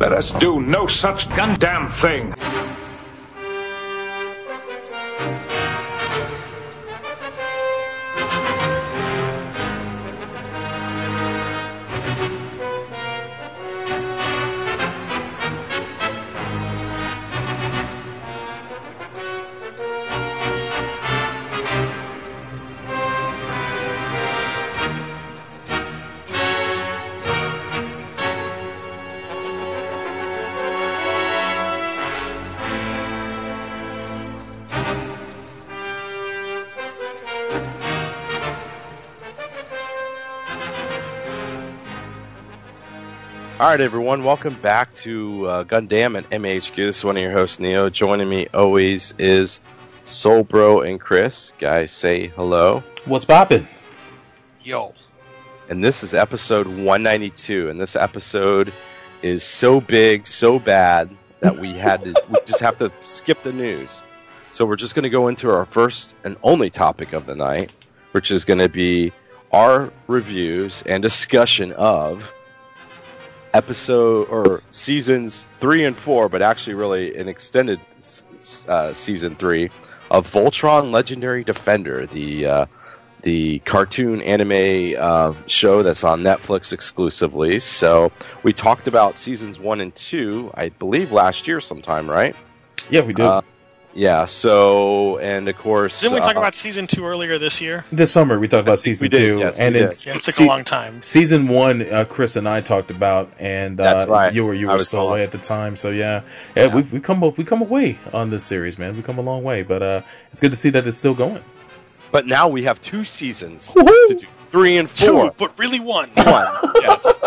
Let us do no such goddamn thing. Right, everyone, welcome back to uh, Gundam and MHQ. This is one of your hosts, Neo. Joining me always is Soul Bro and Chris. Guys, say hello. What's poppin'? Yo. And this is episode 192. And this episode is so big, so bad that we had to, we just have to skip the news. So we're just going to go into our first and only topic of the night, which is going to be our reviews and discussion of episode or seasons three and four, but actually really an extended uh, season three of Voltron Legendary Defender, the uh, the cartoon anime uh, show that's on Netflix exclusively. So we talked about seasons one and two, I believe, last year sometime, right? Yeah, we did. Yeah. So, and of course, Didn't we talk uh, about season two earlier this year? this summer we talked about season we did, two, yes, we and did. then Yeah, it took se- a long time. season one, uh, Chris and I talked about, and uh, That's right. you were you were was still away at the time. So yeah, yeah, Yeah. we we come we come away on this series, man. We come a long way, but uh, it's good to see that it's still going. but now we have two seasons Woohoo! to do, three and Two, four. but really one. One, yes.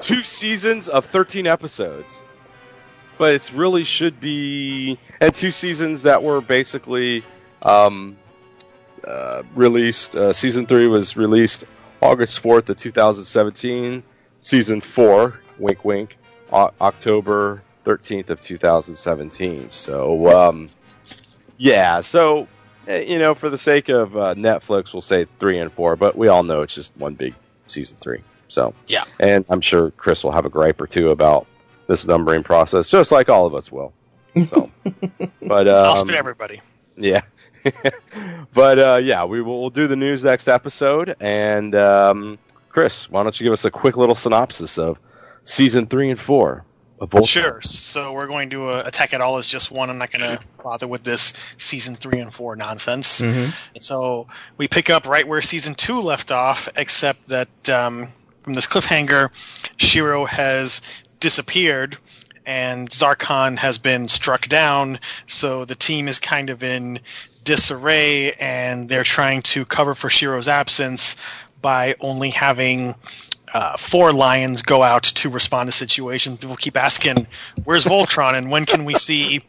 Two seasons of 13 episodes. But it really should be. And two seasons that were basically um, uh, released. Uh, season three was released August 4th of 2017. Season four, wink wink, o- October 13th of 2017. So, um, yeah. So, eh, you know, for the sake of uh, Netflix, we'll say three and four, but we all know it's just one big season three. So, Yeah. And I'm sure Chris will have a gripe or two about this numbering process, just like all of us will. So, but I'll um, spit everybody. yeah. but uh, yeah, we will we'll do the news next episode. And um, Chris, why don't you give us a quick little synopsis of season three and four of Voltron? Sure. So we're going to uh, attack it all as just one. I'm not going to bother with this season three and four nonsense. Mm-hmm. So we pick up right where season two left off, except that um, from this cliffhanger, Shiro has disappeared and Zarkon has been struck down. So the team is kind of in disarray and they're trying to cover for Shiro's absence by only having. Uh, four lions go out to respond to situations. People keep asking, "Where's Voltron?" and when can we see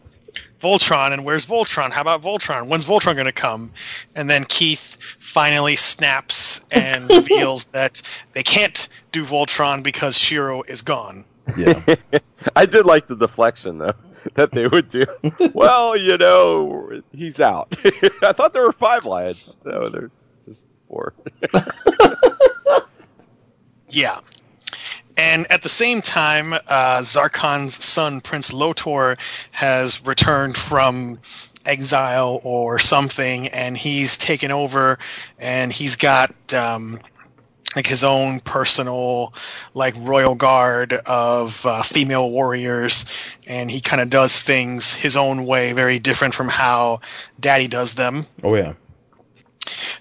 Voltron and where's Voltron? How about Voltron? When's Voltron going to come? And then Keith finally snaps and reveals that they can't do Voltron because Shiro is gone. Yeah, I did like the deflection though that they would do. well, you know, he's out. I thought there were five lions. No, they're just four. Yeah. And at the same time, uh, Zarkon's son, Prince Lotor, has returned from exile or something, and he's taken over, and he's got um, like his own personal, like royal guard of uh, female warriors, and he kind of does things his own way, very different from how Daddy does them. oh yeah,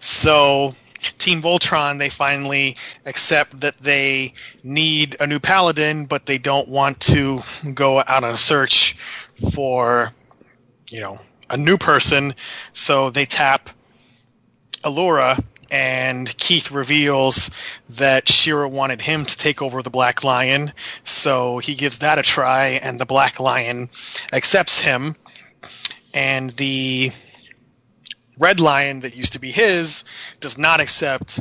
So, Team Voltron, they finally accept that they need a new paladin, but they don't want to go out on a search for, you know, a new person. So they tap Allura, and Keith reveals that Shiro wanted him to take over the Black Lion. So he gives that a try, and the Black Lion accepts him. And the Red Lion that used to be his does not accept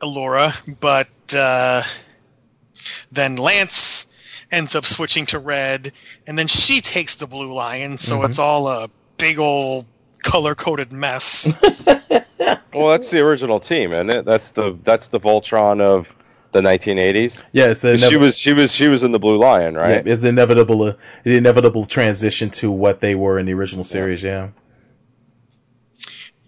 Allura, but uh, then Lance ends up switching to red, and then she takes the Blue Lion, so Mhm. it's all a big old color coded mess. Well, that's the original team, isn't it? That's the that's the Voltron of the 1980s. Yeah, it's a She was she was she was in the Blue Lion, yeah, right? it's inevitable uh, the inevitable transition to what they were in the original series. Yeah.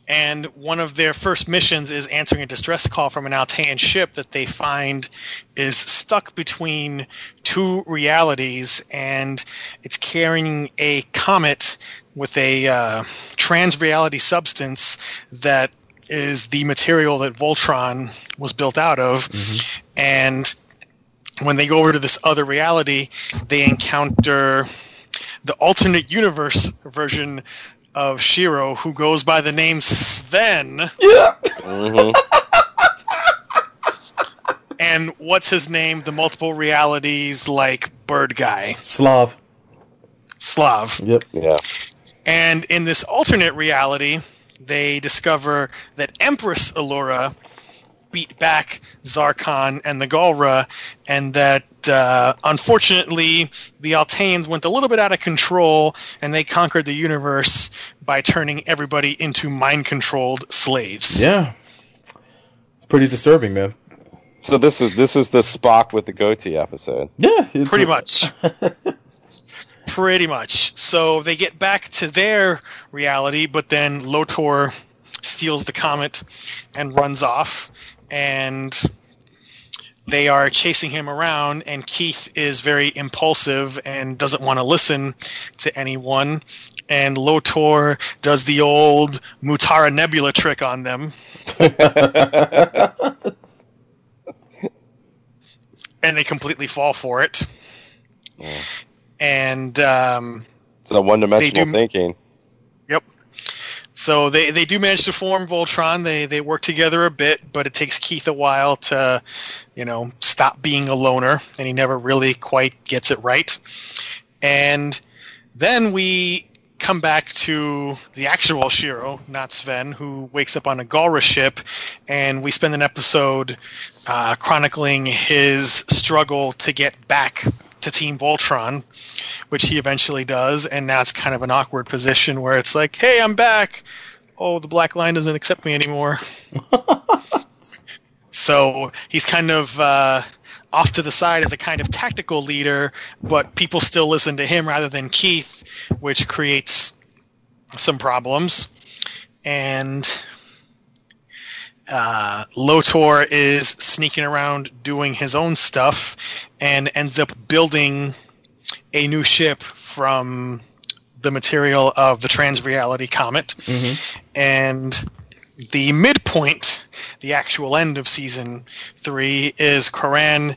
and one of their first missions is answering a distress call from an Altean ship that they find is stuck between two realities, and it's carrying a comet with a uh, trans reality substance that is the material that Voltron was built out of, and when they go over to this other reality, they encounter the alternate universe version of Shiro, who goes by the name Sven. hmm And what's his name? The multiple realities, like Bird Guy, Slav. Slav. Yep. Yeah. And in this alternate reality, they discover that Empress Allura beat back Zarkon and the Galra, and that uh, unfortunately the Alteans went a little bit out of control and they conquered the universe by turning everybody into mind controlled slaves. Yeah. It's pretty disturbing, man. So this is this is the Spock with the goatee episode. Yeah. it's- Pretty much. Pretty much. So they get back to their reality, but then Lotor steals the comet and runs off, and they are chasing him around. And Keith is very impulsive and doesn't want to listen to anyone. And Lotor does the old Mutara Nebula trick on them, and they completely fall for it. And um, So one dimensional do- thinking. Yep. So they, they do manage to form Voltron. They they work together a bit, but it takes Keith a while to, you know, stop being a loner, and he never really quite gets it right. And then we come back to the actual Shiro, not Sven, who wakes up on a Galra ship, and we spend an episode uh, chronicling his struggle to get back to Team Voltron which he eventually does, and now it's kind of an awkward position where it's like, "Hey, I'm back. Oh, the Black Lion doesn't accept me anymore." so he's kind of uh, off to the side as a kind of tactical leader, but people still listen to him rather than Keith, which creates some problems. And uh, Lotor is sneaking around doing his own stuff and ends up building a new ship from the material of the Transreality Comet. And the midpoint, the actual end of season three, is Coran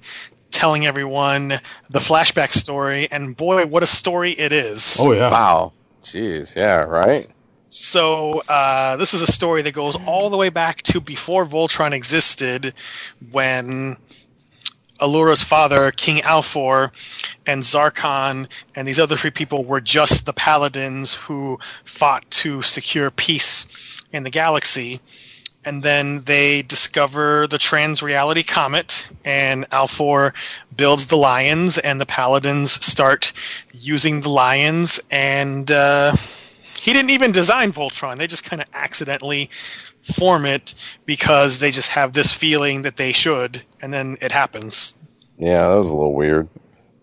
telling everyone the flashback story. And boy, what a story it is. Oh yeah. Wow. Jeez. Yeah. Right. So uh, this is a story that goes all the way back to before Voltron existed, when Allura's father, King Alfor, and Zarkon, and these other three people were just the paladins who fought to secure peace in the galaxy. And then they discover the trans reality comet, and Alfor builds the lions, and the paladins start using the lions, and uh, he didn't even design Voltron. They just kind of accidentally form it because they just have this feeling that they should, and then it happens. Yeah, that was a little weird.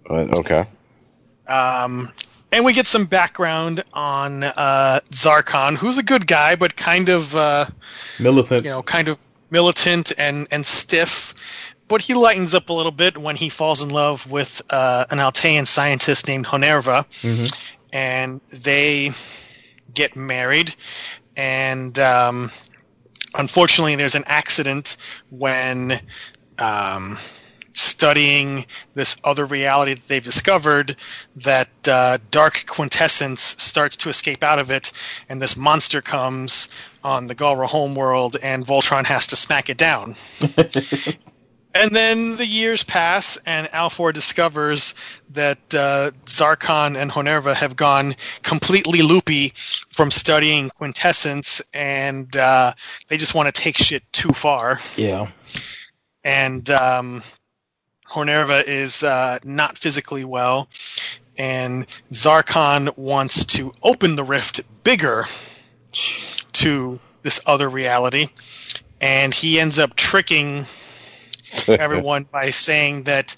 But okay. Um, and we get some background on uh, Zarkon, who's a good guy, but kind of uh, Militant. you know kind of militant and and stiff. But he lightens up a little bit when he falls in love with uh, an Altean scientist named Honerva, Mhm. and they get married. And um, unfortunately, there's an accident when um, studying this other reality that they've discovered that uh, dark quintessence starts to escape out of it and this monster comes on the Galra homeworld and Voltron has to smack it down. and then the years pass and Alfor discovers that uh, Zarkon and Honerva have gone completely loopy from studying quintessence and uh, they just want to take shit too far Yeah. and um, Honerva is uh, not physically well, and Zarkon wants to open the rift bigger to this other reality, and he ends up tricking everyone by saying that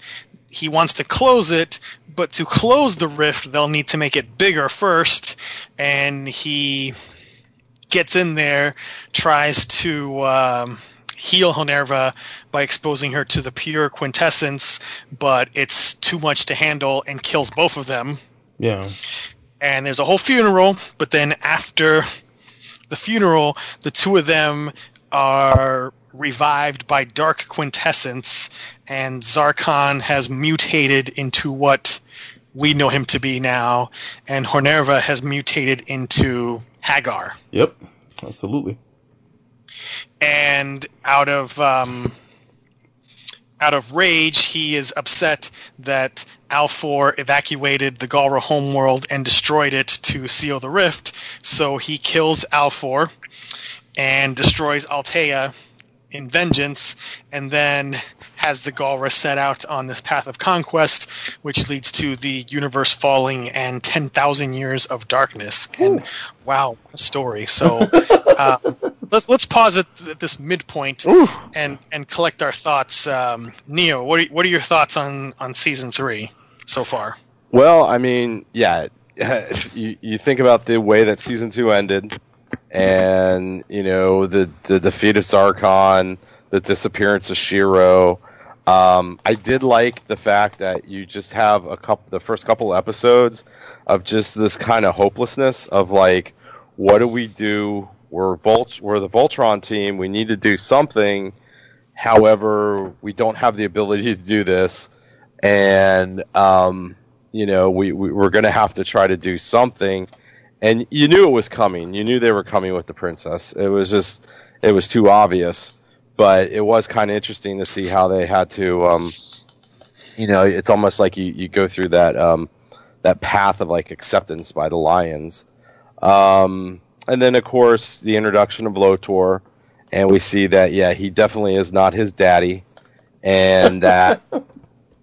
he wants to close it, but to close the rift, they'll need to make it bigger first. And he gets in there, tries to um, heal Honerva by exposing her to the pure quintessence, but it's too much to handle and kills both of them. Yeah. And there's a whole funeral, but then after the funeral, the two of them are revived by dark quintessence, and Zarkon has mutated into what we know him to be now, and Honerva has mutated into Haggar. Yep. Absolutely. And out of um, out of rage, he is upset that Alfor evacuated the Galra homeworld and destroyed it to seal the rift. So he kills Alfor and destroys Altea in vengeance, and then has the Galra set out on this path of conquest, which leads to the universe falling and 10,000 years of darkness. And wow, what a story. So um, let's let's pause at, at this midpoint and and collect our thoughts. Um, Neo, what are, what are your thoughts on on season three so far? Well, I mean, yeah, you, you think about the way that season two ended, and you know the the defeat of Zarkon, the disappearance of Shiro. Um, I did like the fact that you just have a couple, the first couple episodes of just this kind of hopelessness of like, what do we do? We're Volt, we're the Voltron team. We need to do something. However, we don't have the ability to do this, and um, you know, we, we we're going to have to try to do something. And you knew it was coming. You knew they were coming with the princess. It was just, it was too obvious but it was kind of interesting to see how they had to um, you know it's almost like you, you go through that um, that path of like acceptance by the lions um, and then of course the introduction of lotor and we see that yeah he definitely is not his daddy and that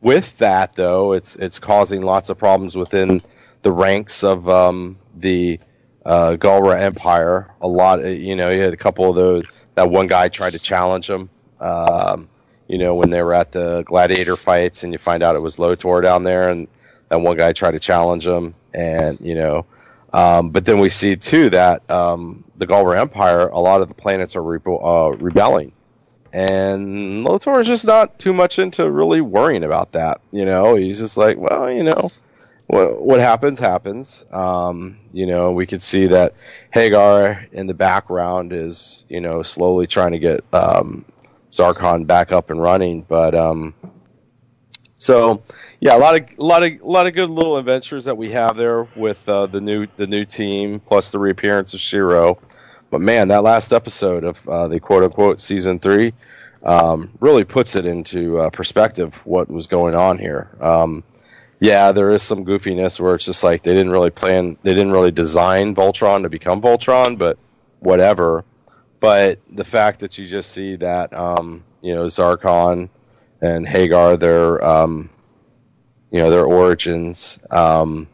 with that though it's it's causing lots of problems within the ranks of um, the uh, Galra Empire. A lot, you know, you had a couple of those that one guy tried to challenge him. Um, you know, when they were at the gladiator fights, and you find out it was Lotor down there, and that one guy tried to challenge him, and you know, um, but then we see too that um, the Galra Empire, a lot of the planets are re- uh, rebelling, and Lotor is just not too much into really worrying about that. You know, he's just like, well, you know, what, what happens happens. Um, you know, we could see that Haggar in the background is you know slowly trying to get um, Zarkon back up and running, but um, so yeah, a lot of a lot of a lot of good little adventures that we have there with uh, the new the new team plus the reappearance of Shiro. But man, that last episode of uh, the quote unquote season three um, really puts it into uh, perspective what was going on here. Um, yeah, there is some goofiness where it's just like they didn't really plan, they didn't really design Voltron to become Voltron, but whatever. But the fact that you just see that, um, you know, Zarkon and Haggar, their, um, you know, their origins, um,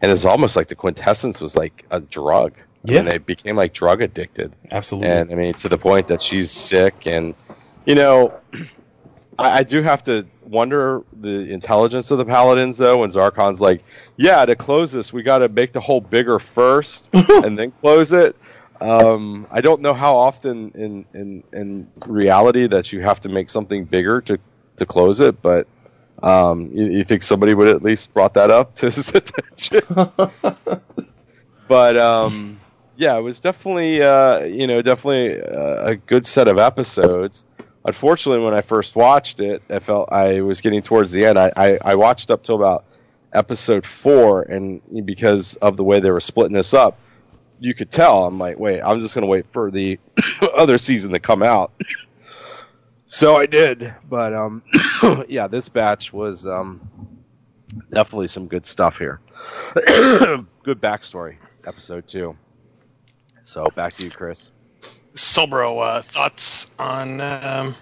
and it's almost like the quintessence was like a drug. Yeah. and they became like drug addicted. Absolutely. And I mean, to the point that she's sick, and you know, I, I do have to wonder the intelligence of the paladins though. When Zarkon's like, "Yeah, to close this, we got to make the hole bigger first, and then close it." Um, I don't know how often in, in in reality that you have to make something bigger to to close it, but um, you, you think somebody would at least brought that up to his attention? but um, yeah, it was definitely uh, you know definitely a, a good set of episodes. Unfortunately, when I first watched it, I felt I was getting towards the end. I, I, I watched up till about episode four, and because of the way they were splitting this up, you could tell. I'm like, wait, I'm just going to wait for the other season to come out. so I did, but um, yeah, this batch was um, definitely some good stuff here. good backstory, episode two. So back to you, Chris. Sobro, uh, thoughts on um,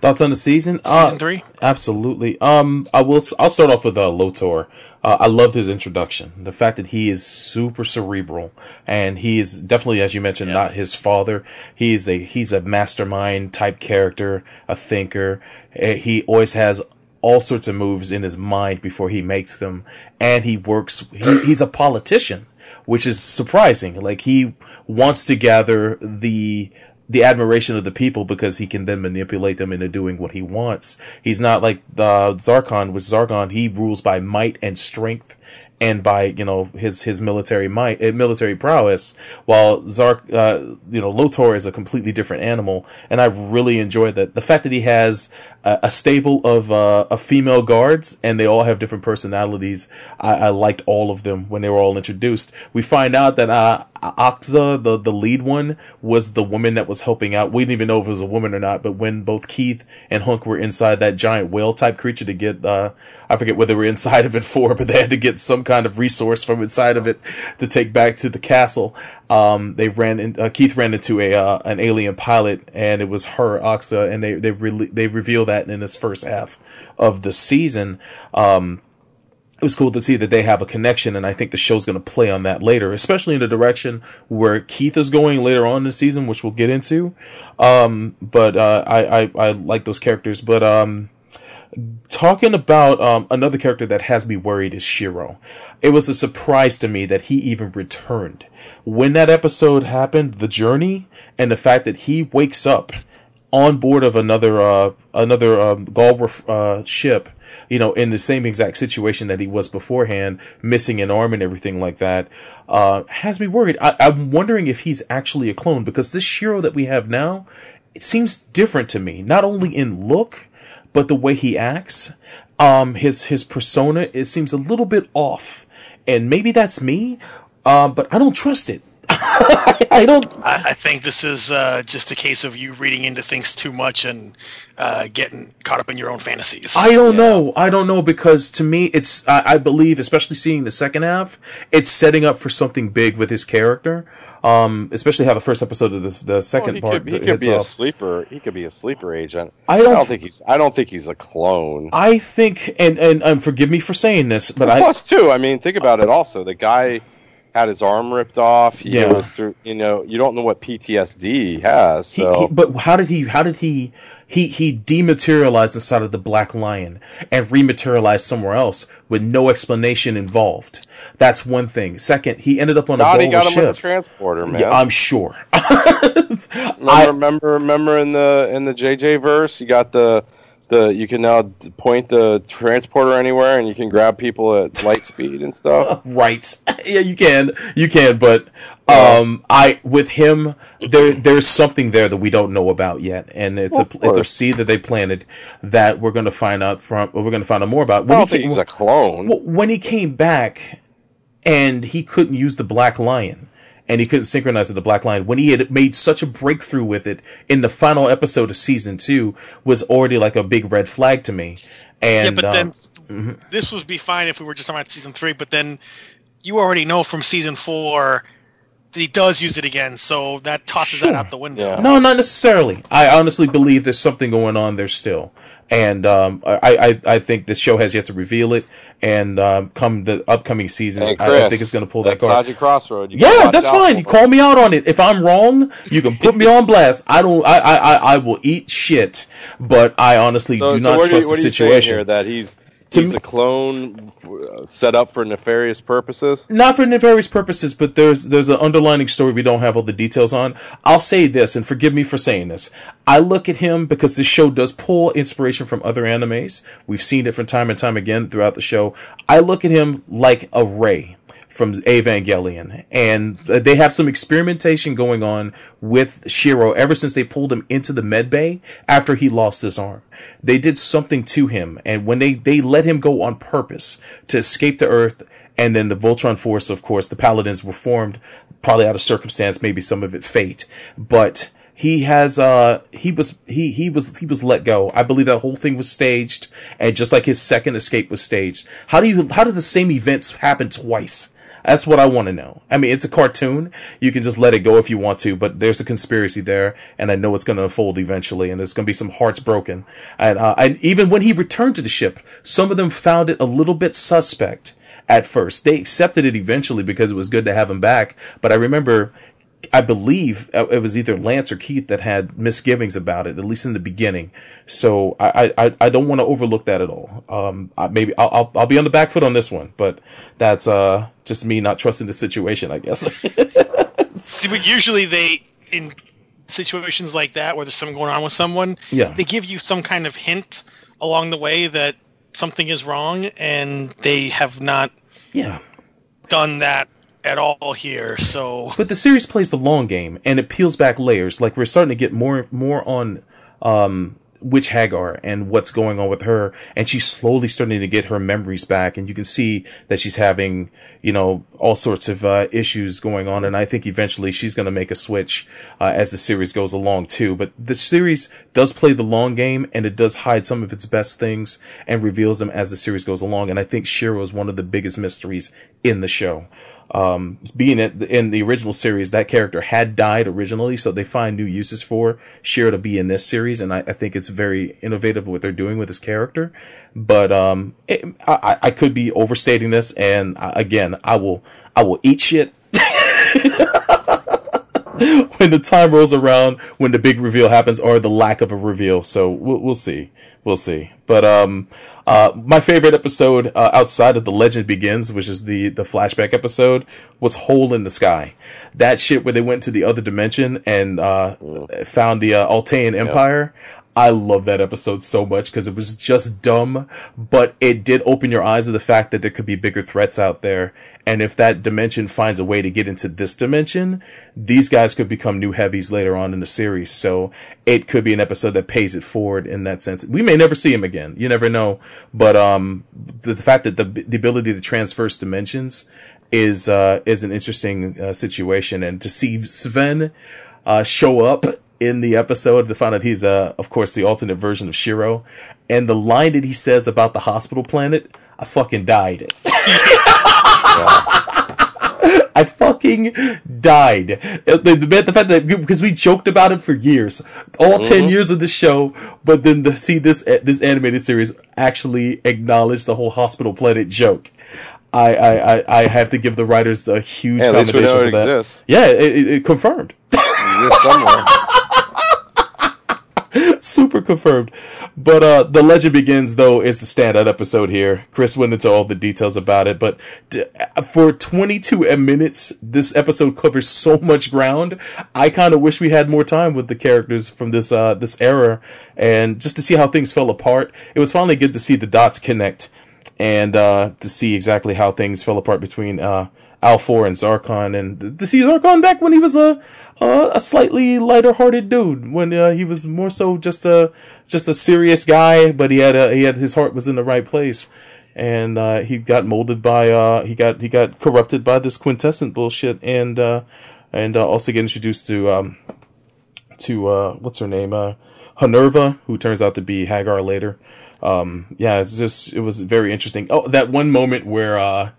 Thoughts on the season? season Uh, three? Absolutely. Um, I will. I'll start off with uh, Lotor. Uh, I loved his introduction. The fact that he is super cerebral and he is definitely, as you mentioned, Yeah. not his father. He is a he's a mastermind type character, a thinker. Eh, He always has all sorts of moves in his mind before he makes them, and he works. He, he's a politician, which is surprising. Like he wants to gather the the admiration of the people because he can then manipulate them into doing what he wants. He's not like the Zarkon, which Zarkon he rules by might and strength and by you know his his military might uh, military prowess while Zark uh, you know Lotor is a completely different animal and I really enjoyed that the fact that he has a, stable of uh, of female guards and they all have different personalities. I, I liked all of them when they were all introduced. We find out that uh Acxa the the lead one was the woman that was helping out. We didn't even know if it was a woman or not but when both Keith and Hunk were inside that giant whale type creature to get uh I forget what they were inside of it for, but they had to get some kind of resource from inside of it to take back to the castle. Um, they ran in, uh, Keith ran into a uh, an alien pilot, and it was her Acxa, and they they re- they reveal that in this first half of the season. Um, it was cool to see that they have a connection, and I think the show's going to play on that later, especially in the direction where Keith is going later on in the season, which we'll get into. Um, but uh, I, I I like those characters, but um talking about um, another character that has me worried is Shiro. It was a surprise to me that he even returned. When that episode happened, the journey and the fact that he wakes up on board of another uh, another um, uh, ship, you know, in the same exact situation that he was beforehand, missing an arm and everything like that, uh, has me worried. I- I'm wondering if he's actually a clone because this Shiro that we have now, it seems different to me. Not only in look, but the way he acts, um, his his persona, it seems a little bit off, and maybe that's me, uh, but I don't trust it. I don't. I, I think this is uh, just a case of you reading into things too much and uh, getting caught up in your own fantasies. I don't know. I don't know because to me, it's. I, I believe, especially seeing the second half, it's setting up for something big with his character. Um, especially how the first episode of the the second he part could, he could hits be a sleeper. He could be a sleeper agent. I I don't don't, think he's. I don't think he's a clone. I think, and and um, forgive me for saying this, but I Plus, too, I mean, think about it. Also, the guy had his arm ripped off. He Yeah. goes through. You know, you don't know what PTSD he has. So he, but how did he? How did he? He he dematerialized inside of the Black Lion and rematerialized somewhere else with no explanation involved. That's one thing. Second, he ended up on a Galra got him ship. transporter, man. yeah, I'm sure. remember, I- remember, remember in the in the JJ verse, you got the the you can now point the transporter anywhere, and you can grab people at light speed and stuff. right. yeah, you can. You can, but um I with him there there's something there that we don't know about yet and it's Of a it's a seed that they planted that we're going to find out from we're going to find out more about. I don't he think came- he's a clone. When he came back and he couldn't use the Black Lion and he couldn't synchronize with the Black Lion when he had made such a breakthrough with it in the final episode of season two, was already like a big red flag to me. And yeah, but um, then mhm. this would be fine if we were just talking about season three. But then you already know from season four that he does use it again, so that tosses Sure. that out the window. Yeah. No, not necessarily. I honestly believe there's something going on there still, and um, I, I I think this show has yet to reveal it. And um, come the upcoming seasons, Hey, I, I think it's going to pull that card. Sergeant Crossroad. You Yeah, that's fine. You call me out on it. If I'm wrong, you can put me on blast. I don't. I I I, will eat shit, but I honestly So, do so not you, trust what the you situation. here? That he's he's me- a clone uh, set up for nefarious purposes. not for nefarious purposes, but there's there's an underlining story we don't have all the details on. I'll say this, and forgive me for saying this. I look at him because this show does pull inspiration from other animes. We've seen it from time and time again throughout the show. I look at him like a Rei from Evangelion, and they have some experimentation going on with Shiro ever since they pulled him into the med bay after he lost his arm. They did something to him, and when they they let him go on purpose to escape to Earth and then the Voltron Force, of course, the Paladins were formed probably out of circumstance, maybe some of it fate. But he has uh he was he he was he was let go. I believe that whole thing was staged, and just like his second escape was staged. How do you how did the same events happen twice? That's what I want to know. I mean, it's a cartoon. You can just let it go if you want to, but there's a conspiracy there, and I know it's going to unfold eventually, and there's going to be some hearts broken. And, uh, and even when he returned to the ship, some of them found it a little bit suspect at first. They accepted it eventually because it was good to have him back. But I remember, I believe uh, it was either Lance or Keith that had misgivings about it, at least in the beginning. So I, I, I don't want to overlook that at all. Um, I, maybe I'll, I'll, I'll be on the back foot on this one, but that's, uh, just me not trusting the situation, I guess. See, but usually they in situations like that where there's something going on with someone, Yeah. they give you some kind of hint along the way that something is wrong, and they have not yeah. done that at all here. So But the series plays the long game and it peels back layers. Like we're starting to get more more on um Witch Haggar and what's going on with her and she's slowly starting to get her memories back and you can see that she's having, you know, all sorts of uh, issues going on and I think eventually she's going to make a switch uh, as the series goes along too. But the series does play the long game and it does hide some of its best things and reveals them as the series goes along and I think Shiro is one of the biggest mysteries in the show um, being in the original series, that character had died originally, so they find new uses for Shiro to be in this series, and I, I think it's very innovative what they're doing with his character. But um, it, I, I could be overstating this, and I, again, I will I will eat shit. when the time rolls around, when the big reveal happens, or the lack of a reveal. So we'll, we'll see, we'll see. But um, uh, my favorite episode uh, outside of the Legend Begins, which is the the flashback episode, was Hole in the Sky. That shit where they went to the other dimension and uh, found the uh, Altean Empire. I love that episode so much because it was just dumb, but it did open your eyes to the fact that there could be bigger threats out there. And if that dimension finds a way to get into this dimension, these guys could become new heavies later on in the series. So it could be an episode that pays it forward in that sense. We may never see him again. You never know. But, um, the, the fact that the, the ability to transverse dimensions is, uh, is an interesting uh, situation. And to see Sven, uh, show up in the episode to find out he's, uh, of course, the alternate version of Shiro. And the line that he says about the hospital planet, I fucking died. I fucking died. Uh, The, the, the fact that because we joked about it for years, all ten years of the show, but then to see this uh, this animated series actually acknowledge the whole hospital planet joke. I, I, I, I have to give the writers a huge commendation for that. exists. Yeah, it, it, it confirmed. It exists somewhere. super confirmed. But uh the legend begins though is the standout episode here. Chris went into all the details about it, but d- for 22 minutes, this episode covers so much ground. I kind of wish we had more time with the characters from this uh this era, and just to see how things fell apart. It was finally good to see the dots connect, and uh to see exactly how things fell apart between uh Alfor and Zarkon, and to see Zarkon back when he was a uh, a slightly lighter-hearted dude when uh, he was more so just a just a serious guy, but he had a, he had his heart was in the right place, and uh, he got molded by uh, he got he got corrupted by this quintessent bullshit, and uh, and uh, also get introduced to um, to what's her name Honerva, who turns out to be Haggar later. Um, yeah, it's just it was very interesting. Oh, that one moment where uh,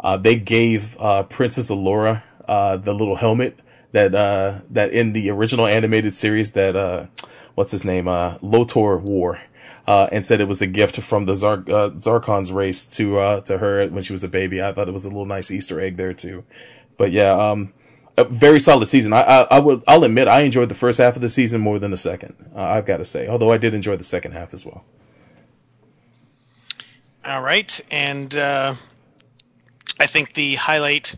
uh, they gave uh, Princess Allura uh, the little helmet that uh, that in the original animated series that uh, what's his name Lotor wore. And said it was a gift from the Zar- Zarkon's race to to her when she was a baby. I thought it was a little nice Easter egg there too. But yeah, um, a very solid season. I, I, I would I'll admit I enjoyed the first half of the season more than the second. I've got to say, although I did enjoy the second half as well. All right, and uh, I think the highlight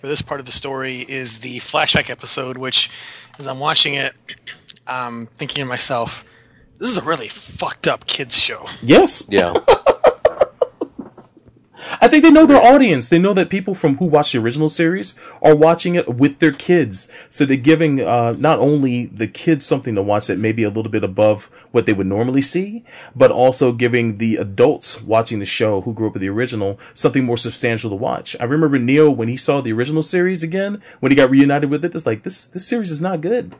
for this part of the story is the flashback episode, which, as I'm watching it, I'm thinking to myself, this is a really fucked up kids show. Yes, Yeah. I think they know their audience. They know that people from who watch the original series are watching it with their kids. So they're giving uh, not only the kids something to watch that may be a little bit above what they would normally see, but also giving the adults watching the show who grew up with the original something more substantial to watch. I remember Neo when he saw the original series again, when he got reunited with it, it's like this this series is not good.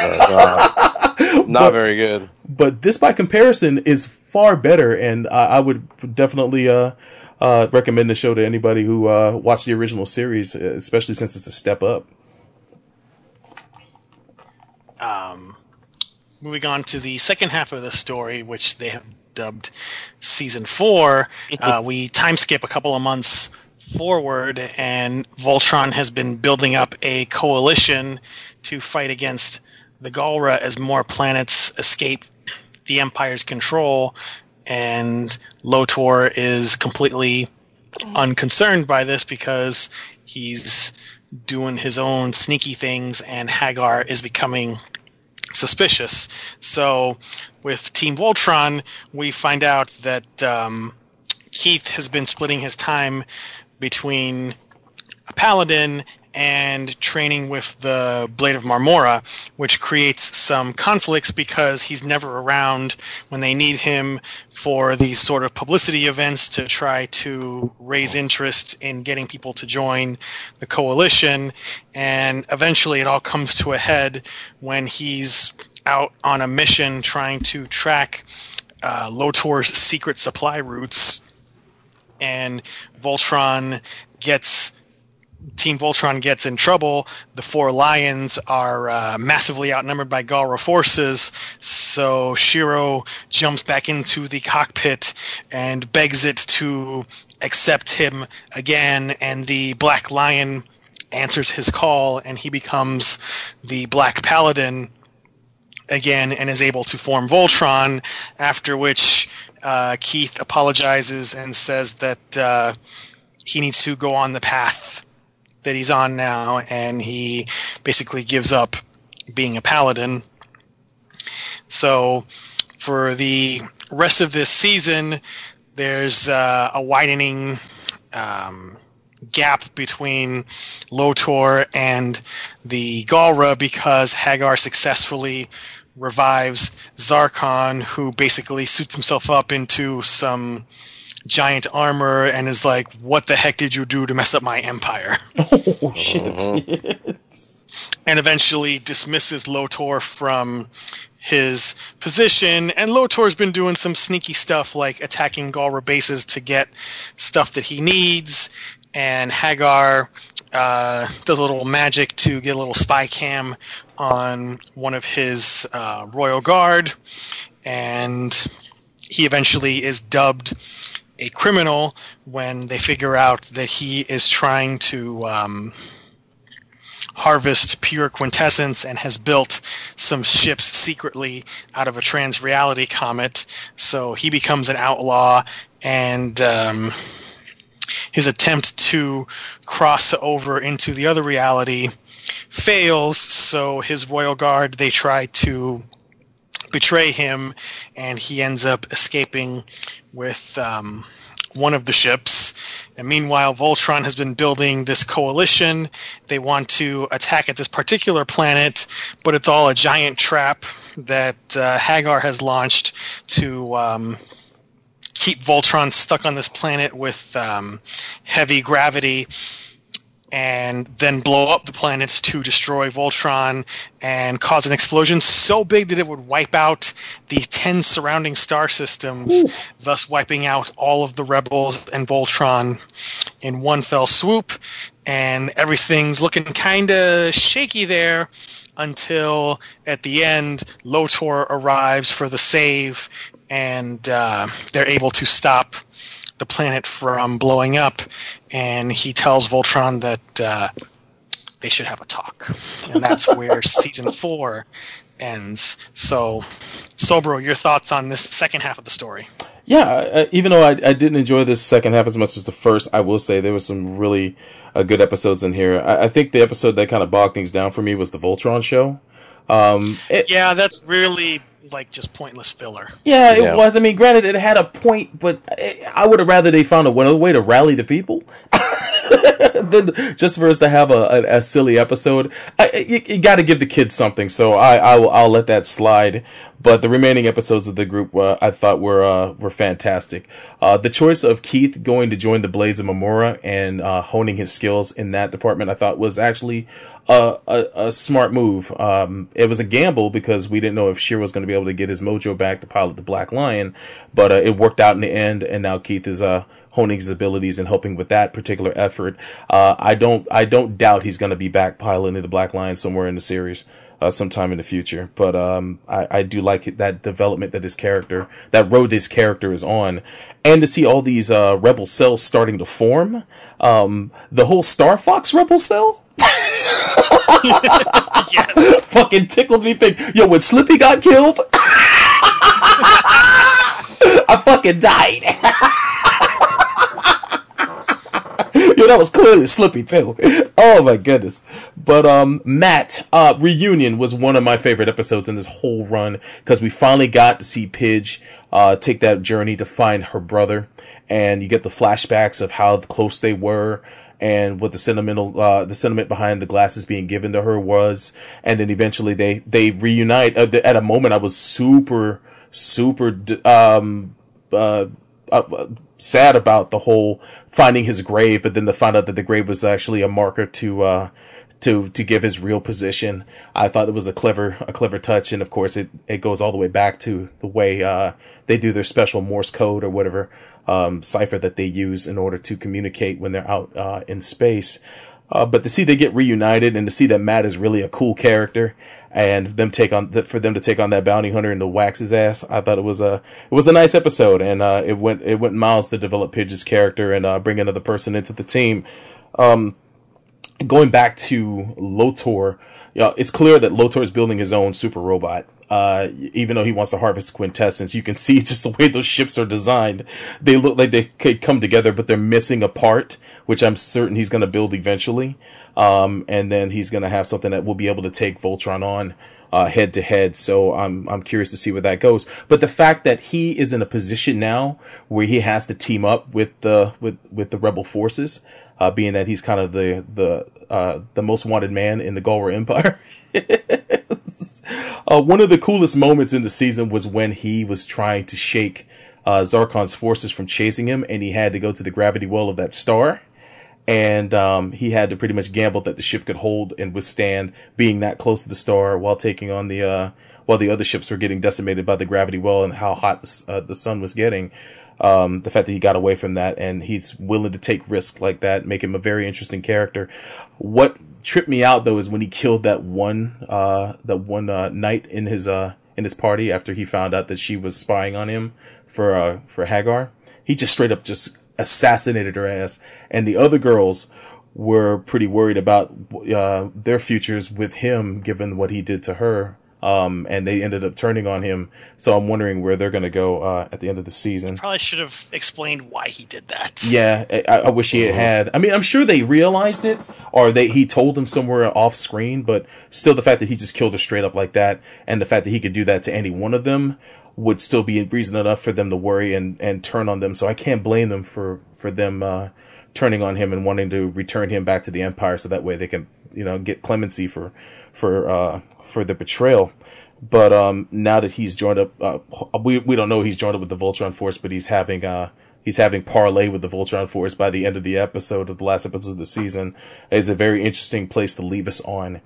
Uh, not very good. but this by comparison is far better and I, I would definitely uh, uh, recommend the show to anybody who uh, watched the original series uh, especially since it's a step up. Um, moving on to the second half of the story, which they have dubbed season four, uh, we time skip a couple of months forward, and Voltron has been building up a coalition to fight against the Galra as more planets escape the Empire's control, and Lotor is completely unconcerned by this because he's doing his own sneaky things, and Haggar is becoming suspicious. So, with Team Voltron, we find out that um, Keith has been splitting his time between a paladin and training with the Blade of Marmora, which creates some conflicts because he's never around when they need him for these sort of publicity events to try to raise interest in getting people to join the coalition. And eventually it all comes to a head when he's out on a mission trying to track uh, Lotor's secret supply routes. And Voltron gets Team Voltron gets in trouble, the four lions are uh, massively outnumbered by Galra forces. So Shiro jumps back into the cockpit and begs it to accept him again. And the Black Lion answers his call, and he becomes the Black Paladin again and is able to form Voltron. After which uh, Keith apologizes and says that uh, he needs to go on the path that he's on now, and he basically gives up being a paladin. So, for the rest of this season, there's uh, a widening um, gap between Lotor and the Galra because Haggar successfully revives Zarkon, who basically suits himself up into some giant armor and is like, "What the heck did you do to mess up my empire?" Oh shit! Yes. and eventually dismisses Lotor from his position. And Lotor's been doing some sneaky stuff like attacking Galra bases to get stuff that he needs. And Haggar uh, does a little magic to get a little spy cam on one of his uh, royal guard. And he eventually is dubbed a criminal when they figure out that he is trying to um, harvest pure quintessence and has built some ships secretly out of a trans reality comet. So he becomes an outlaw, and um, his attempt to cross over into the other reality fails. So his royal guard they try to betray him, and he ends up escaping with um, one of the ships. And meanwhile, Voltron has been building this coalition. They want to attack at this particular planet, but it's all a giant trap that uh, Haggar has launched to um, keep Voltron stuck on this planet with um, heavy gravity and then blow up the planets to destroy Voltron and cause an explosion so big that it would wipe out the 10 surrounding star systems, Ooh. thus wiping out all of the rebels and Voltron in one fell swoop. And everything's looking kind of shaky there until at the end, Lotor arrives for the save and uh, they're able to stop the planet from blowing up, and he tells Voltron that uh, they should have a talk, and that's where season four ends. So, Sobro, your thoughts on this second half of the story? Yeah, uh, even though I, I, didn't enjoy this second half as much as the first, I will say there was some really uh, good episodes in here. I, I, think the episode that kind of bogged things down for me was the Voltron show. Um, it, yeah, that's really like just pointless filler. Yeah, it yeah. was. I mean, granted, it had a point, but eh, I would have rather they found a way to rally the people just for us to have a, a, a silly episode. I, you, you got to give the kids something, so I, I will, I'll let that slide. But the remaining episodes of the group, uh, I thought were uh, were fantastic. Uh, the choice of Keith going to join the Blades of Marmora and uh, honing his skills in that department, I thought was actually a, a, a smart move. Um, it was a gamble because we didn't know if Shiro was going to be able to get his mojo back to pilot the Black Lion, but uh, it worked out in the end, and now Keith is uh, honing his abilities and helping with that particular effort. Uh, I don't I don't doubt he's going to be back piloting the Black Lion somewhere in the series. uh, sometime in the future. But um, I, I do like that development that his character, that road his character is on, and to see all these uh, rebel cells starting to form. Um, the whole Star Fox rebel cell. yes. Fucking tickled me pink. Yo, when Slippy got killed, I fucking died. That was clearly Slippy too. Oh my goodness. But um Matt, uh Reunion was one of my favorite episodes in this whole run because we finally got to see Pidge uh take that journey to find her brother and you get the flashbacks of how close they were and what the sentimental uh, the sentiment behind the glasses being given to her was and then eventually they they reunite uh, at a moment I was super super um uh, uh, sad about the whole finding his grave, but then to find out that the grave was actually a marker to uh, to to give his real position. I thought it was a clever a clever touch, and of course it it goes all the way back to the way uh, they do their special Morse code or whatever um, cipher that they use in order to communicate when they're out uh, in space. Uh, but to see they get reunited and to see that Matt is really a cool character and them take on for them to take on that bounty hunter and to wax his ass. I thought it was a it was a nice episode, and uh, it went it went miles to develop Pidge's character and uh, bring another person into the team. Um, going back to Lotor, yeah, it's clear that Lotor is building his own super robot. Uh, even though he wants to harvest quintessence, you can see just the way those ships are designed. They look like they could come together, but they're missing a part, which I'm certain he's going to build eventually. Um, and then he's going to have something that will be able to take Voltron on uh, head to head. So I'm I'm curious to see where that goes. But the fact that he is in a position now where he has to team up with the with with the rebel forces, uh, being that he's kind of the the uh, the most wanted man in the Galra Empire. uh, one of the coolest moments in the season was when he was trying to shake uh, Zarkon's forces from chasing him, and he had to go to the gravity well of that star and um, he had to pretty much gamble that the ship could hold and withstand being that close to the star while taking on the uh, while the other ships were getting decimated by the gravity well and how hot the, uh, the sun was getting. Um, the fact that he got away from that and he's willing to take risks like that make him a very interesting character. What tripped me out though is when he killed that one uh, that one uh, knight in his uh, in his party after he found out that she was spying on him for uh, for Haggar. He just straight up just assassinated her ass, and the other girls were pretty worried about uh, their futures with him, given what he did to her. Um, and they ended up turning on him. So I'm wondering where they're going to go uh, at the end of the season. Probably should have explained why he did that. Yeah, I, I wish he had, had. I mean, I'm sure they realized it, or they he told them somewhere off screen. But still, the fact that he just killed her straight up like that, and the fact that he could do that to any one of them, would still be reason enough for them to worry and, and turn on them. So I can't blame them for, for them, uh, turning on him and wanting to return him back to the empire so that way they can, you know, get clemency for, for, uh, for the betrayal. But, um, now that he's joined up, uh, we, we don't know he's joined up with the Voltron Force, but he's having, uh, he's having parlay with the Voltron Force by the end of the episode of the last episode of the season. is a very interesting place to leave us on.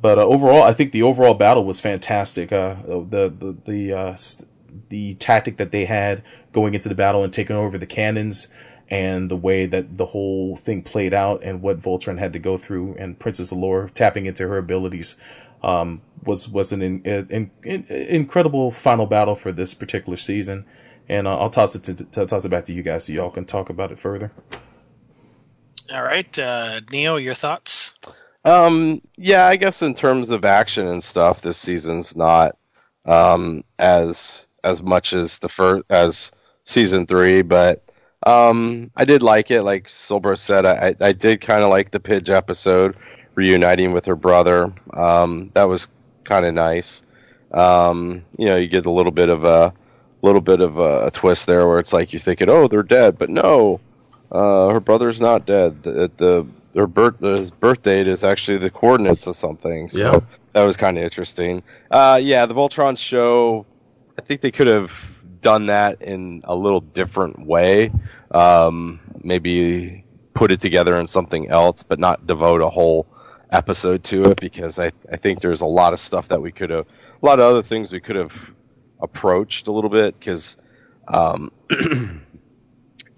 But uh, overall, I think the overall battle was fantastic. Uh, the the the uh, st- the tactic that they had going into the battle and taking over the cannons, and the way that the whole thing played out, and what Voltron had to go through, and Princess Allura tapping into her abilities, um, was was an in, in, in, incredible final battle for this particular season. And uh, I'll toss it to, to, toss it back to you guys so y'all can talk about it further. All right, uh, Neo, your thoughts? Um, yeah, I guess in terms of action and stuff, this season's not um, as as much as the first as season three, but um, I did like it. Like Silver said, I I did kind of like the Pidge episode reuniting with her brother. Um, that was kind of nice. Um, you know, you get a little bit of a little bit of a, a twist there, where it's like you're thinking, oh, they're dead, but no, uh, her brother's not dead. The, the their birth his birth date is actually the coordinates of something. So Yeah. that was kind of interesting. Uh, yeah, the Voltron show. I think they could have done that in a little different way. Um, maybe put it together in something else, but not devote a whole episode to it because I, I think there's a lot of stuff that we could have, a lot of other things we could have approached a little bit because, um,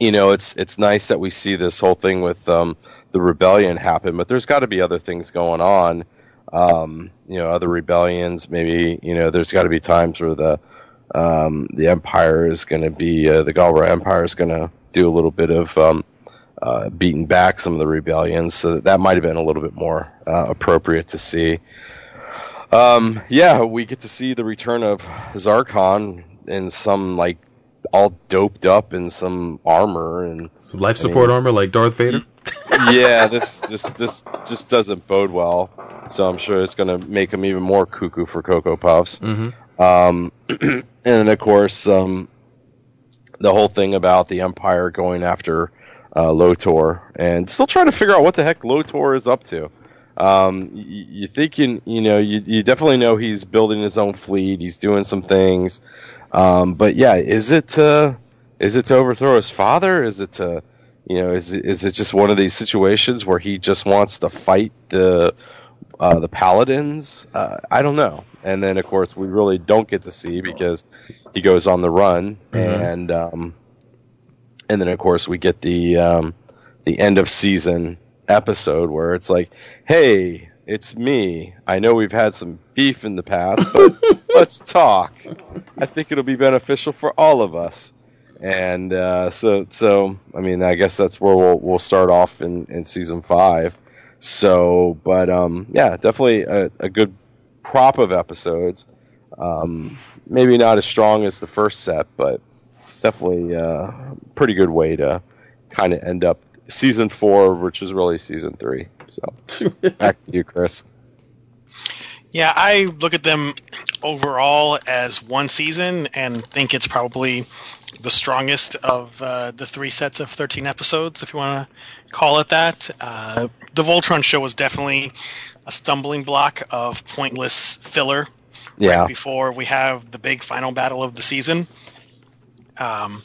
you know, it's it's nice that we see this whole thing with um, the rebellion happen, but there's got to be other things going on um, you know other rebellions. Maybe you know there's got to be times where the um, the Empire is going to be uh, the Galra Empire is going to do a little bit of um, uh, beating back some of the rebellions. So that might have been a little bit more uh, appropriate to see. Um, yeah, we get to see the return of Zarkon in some like all doped up in some armor and Some life support armor like Darth Vader. yeah, this this this just doesn't bode well. So I'm sure it's going to make him even more cuckoo for Cocoa Puffs. Mm-hmm. Um, and then of course, um, the whole thing about the Empire going after uh, Lotor and still trying to figure out what the heck Lotor is up to. Um, you, you think you, you know you, you definitely know he's building his own fleet. He's doing some things, um, but yeah, is it to is it to overthrow his father? Is it to you know is it, is it just one of these situations where he just wants to fight the uh, the paladins? Uh, I don't know. And then of course we really don't get to see because he goes on the run and um, and then of course we get the um, the end of season episode where it's like, hey, it's me. I know we've had some beef in the past, but let's talk. I think it'll be beneficial for all of us. And uh, so, so I mean, I guess that's where we'll we'll start off in, in season five. So, but um, yeah, definitely a, a good crop of episodes. Um, maybe not as strong as the first set, but definitely a pretty good way to kind of end up season four, which is really season three. So back to you, Chris. Yeah, I look at them overall as one season and think it's probably the strongest of uh, the three sets of 13 episodes, if you want to call it that. Uh, the Voltron show was definitely a stumbling block of pointless filler Yeah, right before we have the big final battle of the season. Um,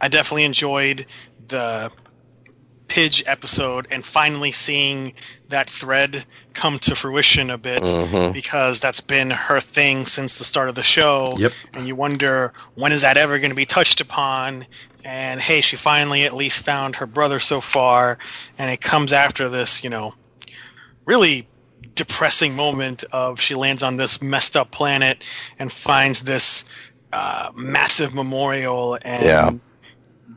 I definitely enjoyed the Pidge episode and finally seeing that thread come to fruition a bit Mhm. because that's been her thing since the start of the show. Yep. And you wonder when is that ever going to be touched upon? And hey, she finally at least found her brother so far, and it comes after this, you know, really depressing moment of she lands on this messed up planet and finds this uh, massive memorial and Yeah.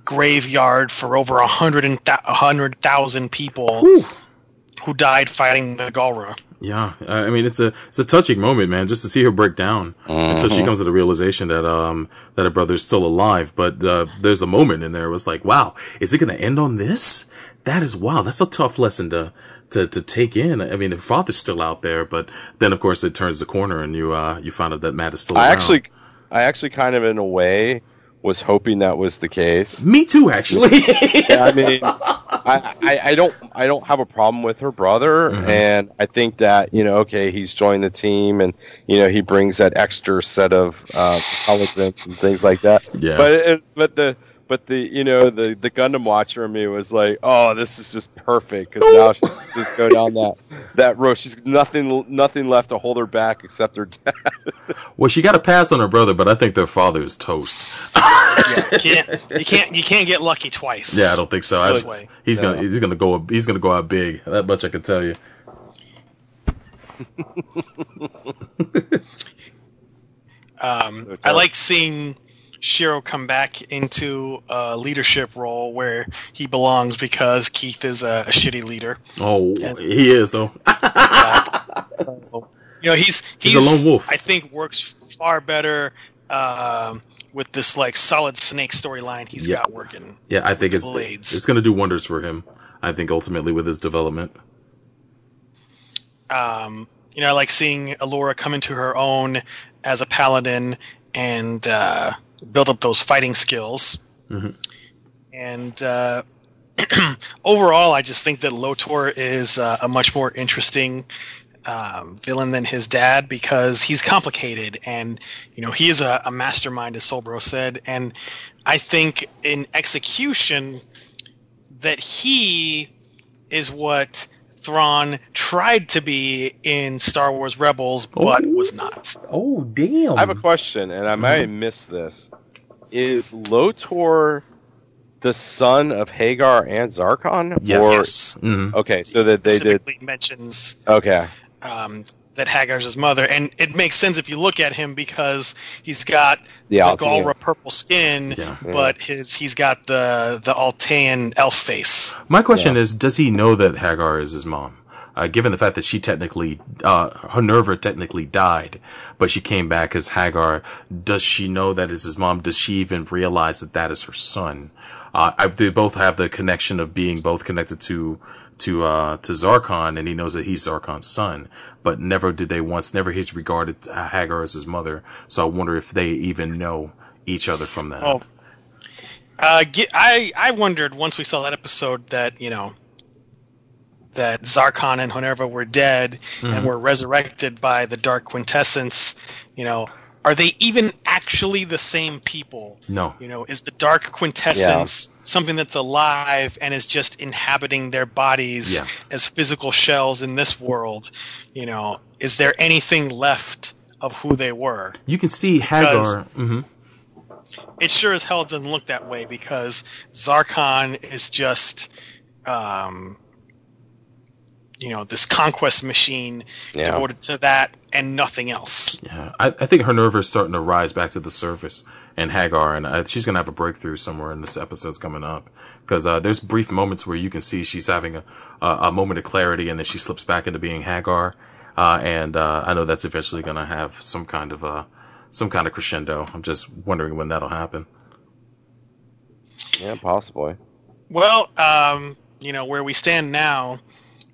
Graveyard for over a hundred and th- a hundred thousand people who died fighting the Galra. Yeah, I mean it's a it's a touching moment, man. Just to see her break down until she Mhm. comes to the realization that um that her brother's still alive. But uh, there's a moment in there. It was like, wow, is it going to end on this? That is wow. That's a tough lesson to to to take in. I mean, her father's still out there, but then of course it turns the corner and you uh you find out that Matt is still. Alive. I around. actually, I actually kind of in a way was hoping that was the case. me too, actually. Yeah, I mean, I, I, I don't I don't have a problem with her brother, Mhm. and I think that you know, okay, he's joined the team, and you know, he brings that extra set of uh, intelligence and things like that. yeah, But it, but the but the you know the the Gundam watcher in me was like, oh, this is just perfect because now she just go down that that road. She's nothing nothing left to hold her back except her dad. well, she got a pass on her brother, but I think their father is toast. You can't you can't you can't get lucky twice. Yeah, I don't think so. I, way. he's No. gonna he's gonna go he's gonna go out big. That much I can tell you. Um, I like seeing Shiro come back into a leadership role where he belongs because Keith is a, a shitty leader. Oh, he is though. You know, he's He's he's, a lone wolf. I think works far better um, with this like solid snake storyline he's Yeah. got working. Yeah, I think it's Blades. it's going to do wonders for him. I think ultimately with his development. Um, you know, I like seeing Allura come into her own as a paladin and uh, build up those fighting skills. Mhm. And uh, overall, I just think that Lotor is uh, a much more interesting um, villain than his dad because he's complicated and you know he is a, a mastermind, as Solbro said. And I think in execution that he is what Thrawn tried to be in Star Wars Rebels, but Oh. was not. Oh damn! I have a question, and I might have missed this. Is Lotor the son of Haggar and Zarkon? Yes. Or, Yes. Mhm. Okay, so that they did. Mentions Okay. um, that Haggar's his mother, and it makes sense if you look at him because he's got The the Altean. Galra purple skin, Yeah. but his he's got the the Altean elf face. My question is, does he know that Haggar is his mom? Uh, given the fact that she technically, uh, Honerva technically died, but she came back as Haggar, does she know that is his mom? Does she even realize that that is her son? Uh, I, they both have the connection of being both connected to, to, uh, to Zarkon, and he knows that he's Zarkon's son, but never did they once, never he's regarded uh, Haggar as his mother. So I wonder if they even know each other from that. Oh. Uh, ge- I I wondered once we saw that episode that you know that Zarkon and Honerva were dead and were resurrected by the Dark Quintessence. You know, are they even actually the same people? No. You know, is the Dark Quintessence something that's alive and is just inhabiting their bodies Yeah. as physical shells in this world? You know, is there anything left of who they were? You can see Haggar. Because- hmm it sure as hell doesn't look that way because Zarkon is just, um, you know, this conquest machine Yeah. devoted to that and nothing else. Yeah, I, I think Honerva is starting to rise back to the surface, and Haggar, and uh, she's gonna have a breakthrough somewhere in this episode's coming up. Because uh, there's brief moments where you can see she's having a, a a moment of clarity, and then she slips back into being Haggar. Uh, and uh, I know that's eventually gonna have some kind of uh, some kind of crescendo. I'm just wondering when that'll happen. Yeah, possibly. Well, um, you know, where we stand now,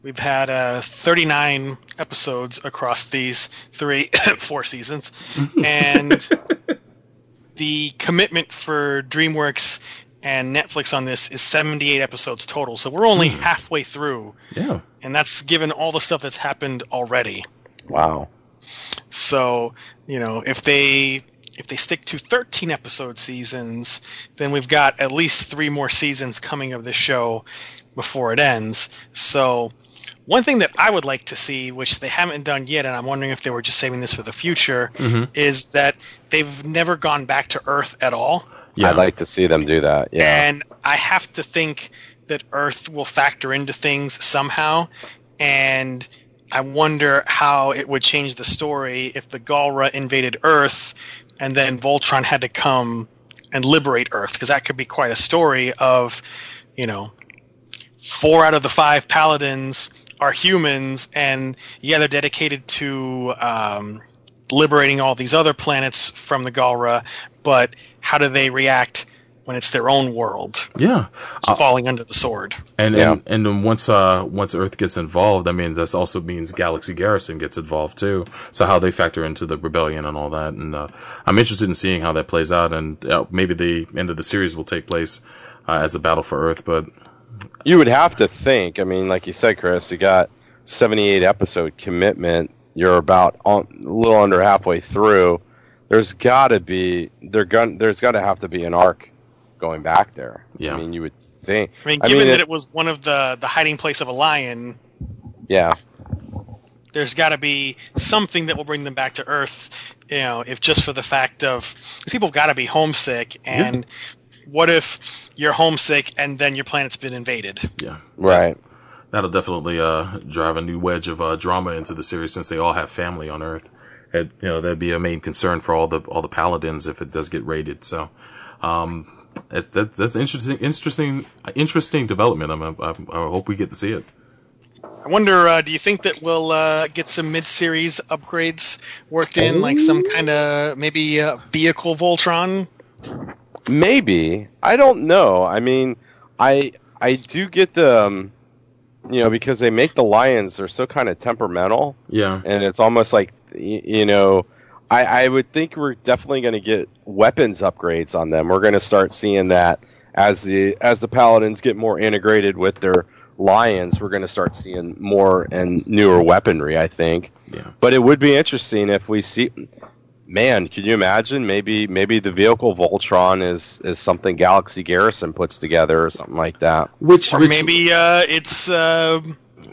we've had uh, 39 episodes across these three, four seasons, and the commitment for DreamWorks and Netflix on this is 78 episodes total. So we're only halfway through, Yeah, and that's given all the stuff that's happened already. Wow. So, you know, if they if they stick to 13 episode seasons, then we've got at least 3 more seasons coming of this show before it ends. So, one thing that I would like to see, which they haven't done yet, and I'm wondering if they were just saving this for the future, mm-hmm. is that they've never gone back to Earth at all. yeah. I'd like to see them do that. Yeah. And I have to think that Earth will factor into things somehow. And I wonder how it would change the story if the Galra invaded Earth and then Voltron had to come and liberate Earth. Because that could be quite a story of, you know, four out of the five paladins are humans, and yeah, they're dedicated to um, liberating all these other planets from the Galra, but how do they react when it's their own world yeah. it's falling under the sword? And Yeah. and and then once uh once Earth gets involved, I mean this also means Galaxy Garrison gets involved too. So how they factor into the rebellion and all that, and uh, I'm interested in seeing how that plays out. And uh, maybe the end of the series will take place uh, as a battle for Earth. But You would have to think. I mean, like you said, Chris, you got 78 episode commitment. You're about on, a little under halfway through. There's got to be there gon- There's got to have to be an arc going back there. Yeah. I mean, you would think. I mean, I given mean, that it- it was one of the the hiding place of a lion, Yeah. there's got to be something that will bring them back to Earth. You know, if just for the fact of people got to be homesick, and what if you're homesick and then your planet's been invaded? yeah, Right. that'll definitely uh drive a new wedge of uh, drama into the series since they all have family on Earth. And, you know that'd be a main concern for all the all the paladins if it does get raided. So. Um, it, that, that's interesting, interesting, interesting development. I'm, I'm, I hope we get to see it. I wonder, uh, do you think that we'll uh, get some mid-series upgrades worked in, like some kind of maybe uh, vehicle Voltron? Maybe I don't know. I mean, I I do get the, um, you know, because they make the lions they're so kind of temperamental, Yeah, and it's almost like you know, I I would think we're definitely going to get weapons upgrades on them. We're going to start seeing that as the as the paladins get more integrated with their lions. We're going to start seeing more and newer weaponry. I think. yeah. But it would be interesting if we see. Man, can you imagine? Maybe maybe the vehicle Voltron is is something Galaxy Garrison puts together or something like that. Which, Or which maybe uh, it's uh,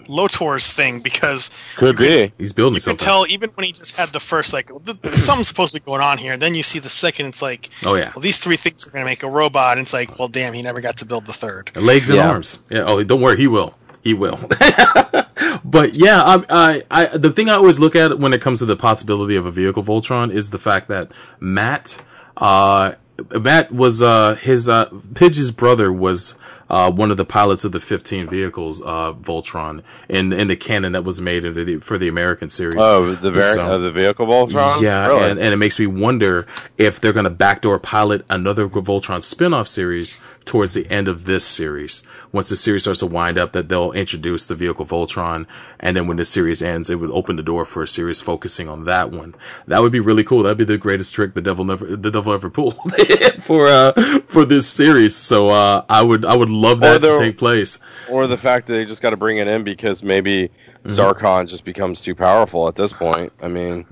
Lotor's thing because Could be. he's building you can something. tell even when he just had the first like th- something's supposed to be going on here. And Then you see the second, it's like, oh yeah, well, these three things are going to make a robot. And it's like, well, damn, he never got to build the third. legs and Yeah. arms. Yeah. Oh, don't worry, he will. He will. but yeah, I, I, I, the thing I always look at when it comes to the possibility of a vehicle Voltron is the fact that Matt, uh, Matt was uh, his uh, Pidge's brother was uh, one of the pilots of the 15 vehicles uh, Voltron in in the canon that was made the, for the American series. Oh, the vari- So- uh, the vehicle Voltron. Yeah, Really? and, and it makes me wonder if they're going to backdoor pilot another Voltron spin-off series towards the end of this series. Once the series starts to wind up, that they'll introduce the vehicle Voltron, and then when the series ends, it would open the door for a series focusing on that one. That would be really cool. That'd be the greatest trick the devil never the devil ever pulled for uh for this series. So uh I would I would love that to take place. or the fact that they just got to bring it in because maybe Mm-hmm. Zarkon just becomes too powerful at this point. I mean,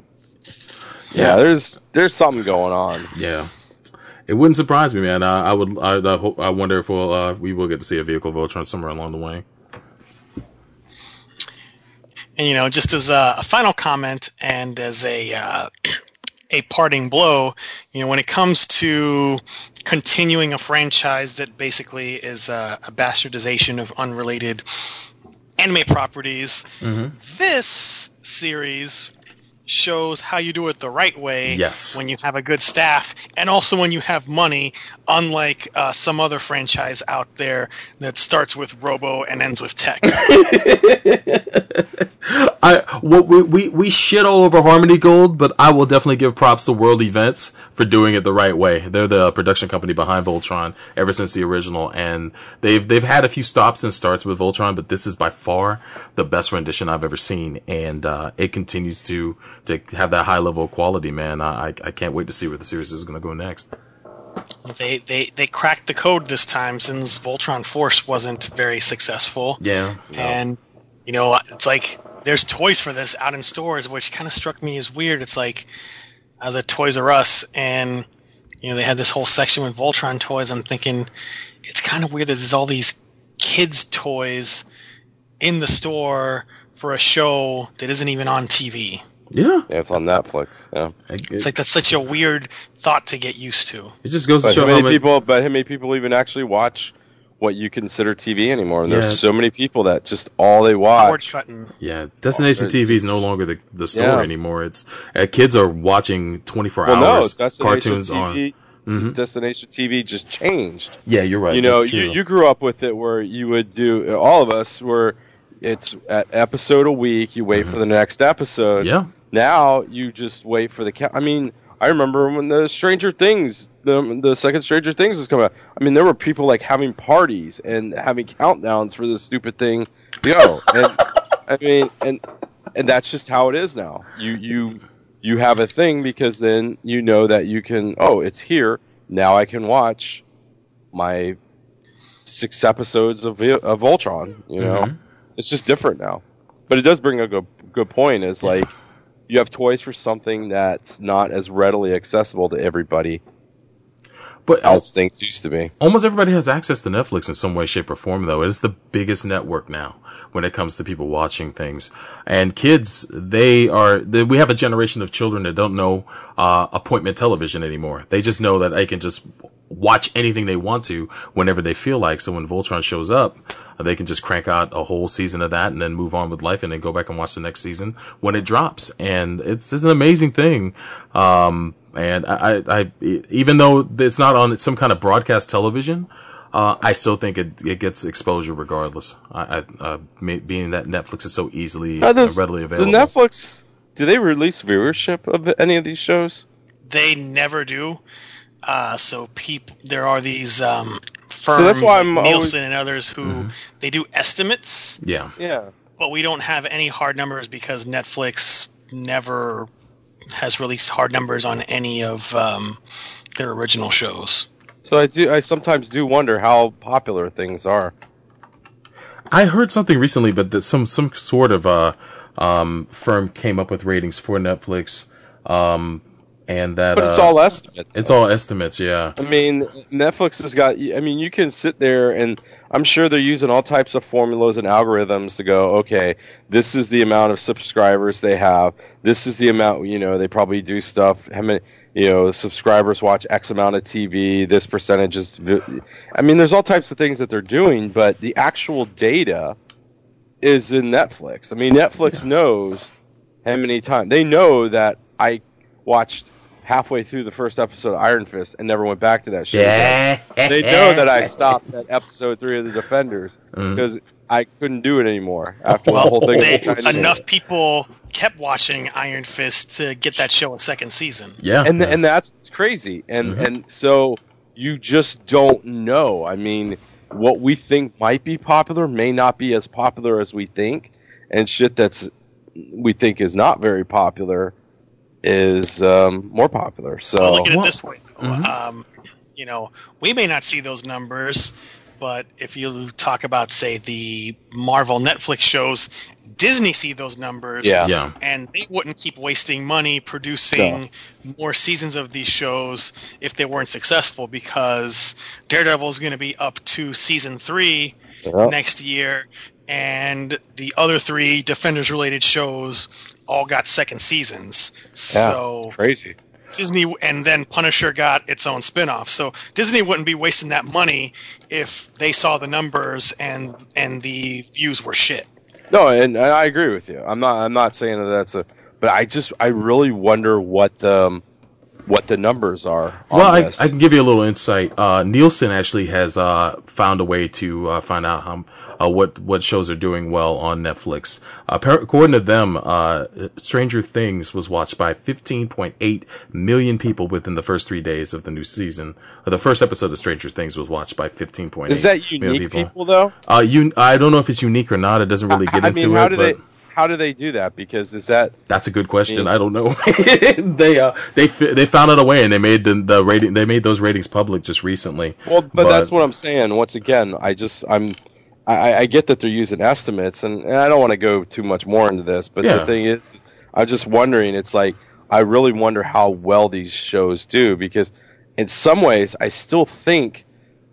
yeah, there's there's something going on. Yeah. It wouldn't surprise me, man. I, I would. I, I hope. I wonder if we'll. Uh, we will get to see a vehicle Voltron somewhere along the way. And you know, just as a, a final comment and as a uh, a parting blow, you know, when it comes to continuing a franchise that basically is a, a bastardization of unrelated anime properties, this series shows how you do it the right way Yes. when you have a good staff and also when you have money unlike uh, some other franchise out there that starts with robo and ends with tech I what we, we we shit all over Harmony Gold, but I will definitely give props to World Events for doing it the right way. They're the production company behind Voltron ever since the original, and they've they've had a few stops and starts with Voltron, but this is by far the best rendition I've ever seen, and uh, it continues to to have that high level of quality. Man, I I can't wait to see where the series is going to go next. they, they they cracked the code this time since voltron force wasn't very successful Yeah, and you know it's like there's toys for this out in stores which kind of struck me as weird it's like I was at Toys R Us and you know they had this whole section with Voltron toys. I'm thinking it's kind of weird that there's all these kids toys in the store for a show that isn't even on TV. yeah. Yeah, it's on Netflix. Yeah, It's like that's such a weird thought to get used to. it just goes to show how how many people? But how many people even actually watch what you consider TV anymore? And Yeah. there's so many people that just all they watch. Yeah, Destination TV is no longer the the store Yeah. anymore. It's uh, kids are watching twenty four Well, no, hours Destination cartoons on. TV, Mhm. Destination TV just changed. Yeah, you're right. you know, you, you grew up with it where you would do all of us where it's at episode a week. You wait for the next episode. Mm-hmm. yeah, Now you just wait for the. Ca- I mean, I remember when the Stranger Things, the the second Stranger Things was coming out. I mean, there were people like having parties and having countdowns for this stupid thing go. and I mean, and and that's just how it is now. You you you have a thing because then you know that you can. Oh, it's here now. I can watch my six episodes of of Voltron. You know, Mhm. it's just different now. But it does bring up a good good point. Is like you have toys for something that's not as readily accessible to everybody but as things used to be. almost everybody has access to Netflix in some way, shape, or form. Though it is the biggest network now when it comes to people watching things. And kids, they are. They, we have a generation of children that don't know uh, appointment television anymore. They just know that they can just watch anything they want to whenever they feel like. So when Voltron shows up, they can just crank out a whole season of that and then move on with life and then go back and watch the next season when it drops. And it's, it's an amazing thing. Um, and I, I, I, even though it's not on some kind of broadcast television, uh, I still think it, it gets exposure regardless. I, I, uh, being that Netflix is so easily does uh, readily the available. Netflix? Do they release viewership of any of these shows? They never do. Uh, so peop- there are these um, firms that's why I'm Nielsen always- and others who Mm-hmm. they do estimates, yeah. Yeah. but we don't have any hard numbers because Netflix never has released hard numbers on any of um, their original shows. So I do. I sometimes do wonder how popular things are. I heard something recently, but that some some sort of uh, um, firm came up with ratings for Netflix, um, and that But it's uh, all estimates. it's all estimates. Yeah, I mean, Netflix has got. I mean, you can sit there and I'm sure they're using all types of formulas and algorithms to go. Okay, this is the amount of subscribers they have. This is the amount. You know, they probably do stuff. How many? You know, subscribers watch X amount of TV. This percentage is. I mean, there's all types of things that they're doing, but the actual data is in Netflix. I mean, Netflix knows how many times they know that I watched halfway through the first episode of Iron Fist and never went back to that show. Yeah. They know that I stopped at episode three of the Defenders Mhm. because I couldn't do it anymore after the whole thing. they, was Chinese. enough people kept watching Iron Fist to get that show a second season. Yeah. and and that's what's crazy and Mhm. and so you just don't know i mean what we think might be popular may not be as popular as we think and shit that's we think is not very popular is um, more popular so Well, look at it this way, though. Mhm. Um, you know, we may not see those numbers, but if you talk about, say, the Marvel Netflix shows, Disney see those numbers. Yeah. yeah. And they wouldn't keep wasting money producing more seasons of these shows if they weren't successful because Daredevil is going to be up to season three yeah. next year, and the other three Defenders related shows all got second seasons. So crazy Disney and then Punisher got its own spin-off. So Disney wouldn't be wasting that money if they saw the numbers and and the views were shit. no and i agree with you i'm not i'm not saying that that's a but i just i really wonder what the um, what the numbers are on Well, I, this. I can give you a little insight. Uh, Nielsen actually has uh, found a way to uh, find out how, uh, what what shows are doing well on Netflix. Uh, according to them, uh, Stranger Things was watched by 15.8 million people within the first three days of the new season. Uh, the first episode of Stranger Things was watched by 15.8. is that million unique people, though Uh, you, I don't know if it's unique or not. It doesn't really get I into mean, how it, do but they how do they do that because is that that's a good question. mean- I don't know. they uh, they they found out a way, and they made the, the rating. They made those ratings public just recently. Well, but, that's what I'm saying. Once again, I just I'm I, I get that they're using estimates, and, and I don't want to go too much more into this. But Yeah. the thing is, I'm just wondering. It's like I really wonder how well these shows do because in some ways, I still think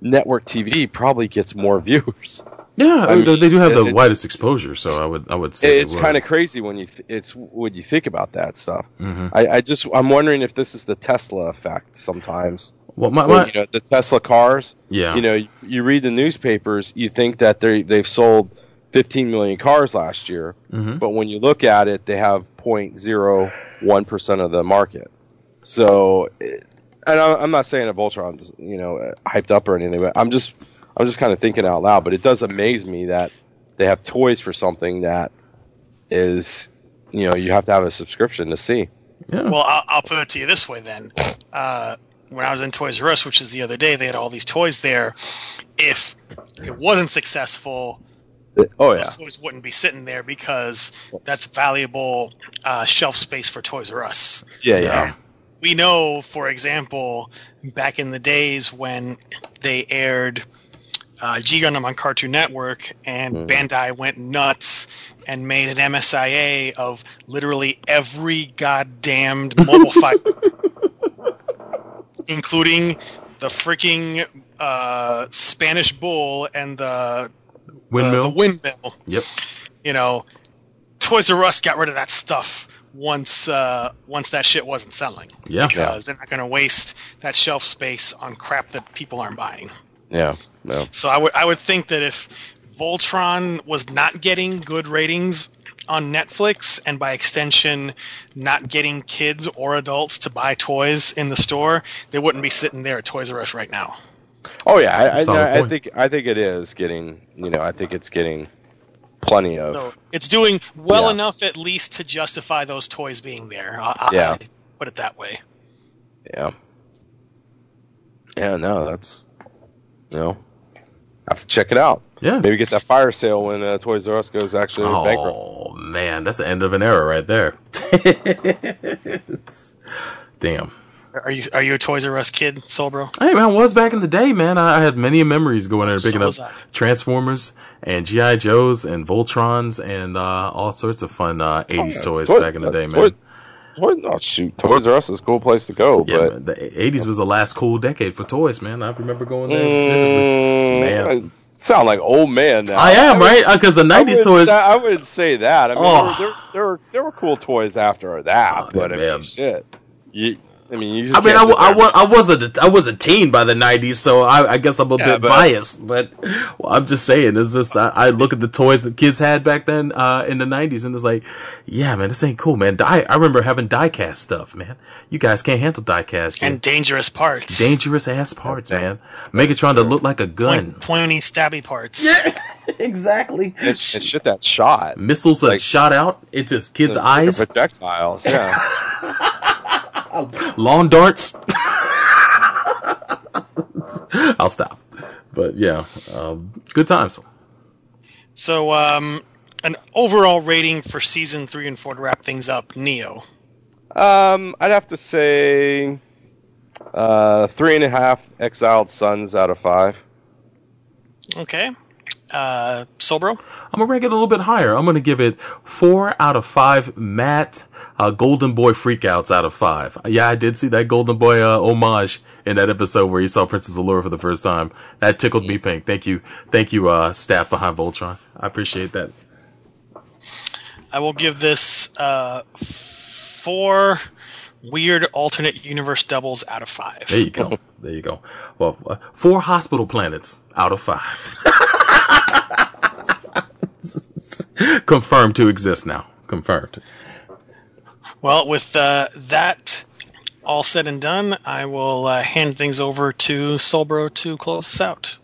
network TV probably gets more viewers. Yeah, I they- mean, they do have the it- widest exposure, so I would I would say It's kind of crazy when you th- it's when you think about that stuff. hmm I, I just I'm wondering if this is the Tesla effect sometimes. Well, my, Where, my you know, the Tesla cars. yeah, you know, you, you read the newspapers, you think that they they've sold 15 million cars last year, hmm but when you look at it, they have 0.01 percent of the market. So, and I- I'm not saying that Voltron's you know hyped up or anything, but I'm just I'm just kind of thinking out loud. But it does amaze me that they have toys for something that is you know you have to have a subscription to see. yeah. Well, I'll, I'll put it to you this way then. Uh, when I was in Toys R Us, which is the other day, they had all these toys there. If it wasn't successful, Oh yeah, those toys wouldn't be sitting there because that's valuable uh, shelf space for Toys R Us. yeah, yeah. we know, for example, back in the days when they aired uh, G Gundam on Cartoon Network, and Mhm. Bandai went nuts and made an MSIA of literally every goddamned mobile fighter, including the freaking uh, Spanish Bull and the Windmill. The, the windmill. Yep. You know, Toys R Us got rid of that stuff once uh, once that shit wasn't selling yeah. because they're not going to waste that shelf space on crap that people aren't buying. Yeah, no. So I would I would think that if Voltron was not getting good ratings on Netflix and by extension not getting kids or adults to buy toys in the store, they wouldn't be sitting there at Toys R Us right now. Oh yeah, I, I, I, I think I think it is getting. You know, I think it's getting plenty of. So it's doing well Yeah. enough at least to justify those toys being there. I, I- Yeah. I put it that way. yeah. Yeah, no, that's. You know, have to check it out. Yeah. Maybe get that fire sale when uh, Toys R Us goes actually bankrupt. Oh man, that's the end of an era right there. Damn. Are you are you a Toys R Us kid, Solbro? Hey man, I was back in the day, man. I I had many memories going there and picking So up I. Transformers and GI Joes and Voltrons and uh, all sorts of fun uh, '80s toys Toy- back in the day, uh, man. Toy- Toy- oh shoot, Toys R Us is a cool place to go, yeah, but man, the '80s was the last cool decade for toys, man. I remember going there. Mm, Man. I sound like old man now. I am would- right uh, because the I '90s wouldn't toys. Say, I wouldn't say that. I mean, Oh. there, there, there, were, there were cool toys after that, Oh, but I man. mean, shit. You, I mean, you just I mean, can't I, I, I wasn't a, I was a teen by the '90s, so I, I guess I'm a Yeah, bit but- biased. But well, I'm just saying, it's just I, I look at the toys that kids had back then uh, in the '90s, and it's like, yeah, man, this ain't cool, man. Die, I remember having diecast stuff, man. You guys can't handle diecast. and And dangerous parts. dangerous ass parts, man. Megatron to look like a gun. Point, pointy, stabby parts. Yeah, exactly. and, and shit that shot. Missiles that shot out into kids' Like eyes. projectiles. Yeah. lawn darts. I'll stop. But yeah, um, good times. So, um, an overall rating for season three and four to wrap things up. Neo. um, I'd have to say uh, three and a half exiled sons out of five. Okay. Uh, Sobro. I'm gonna rank it a little bit higher. I'm gonna give it four out of five Matt uh, Golden Boy freakouts out of five. Yeah, I did see that Golden Boy uh, homage in that episode where he saw Princess Allura for the first time. That tickled me pink. Thank you, thank you, uh, staff behind Voltron. I appreciate that. I will give this uh, four weird alternate universe doubles out of five. There you go. There you go. Well, uh, four hospital planets out of five. Confirmed to exist now. Confirmed. Well, with uh, that all said and done, I will uh, hand things over to Solbro to close us out.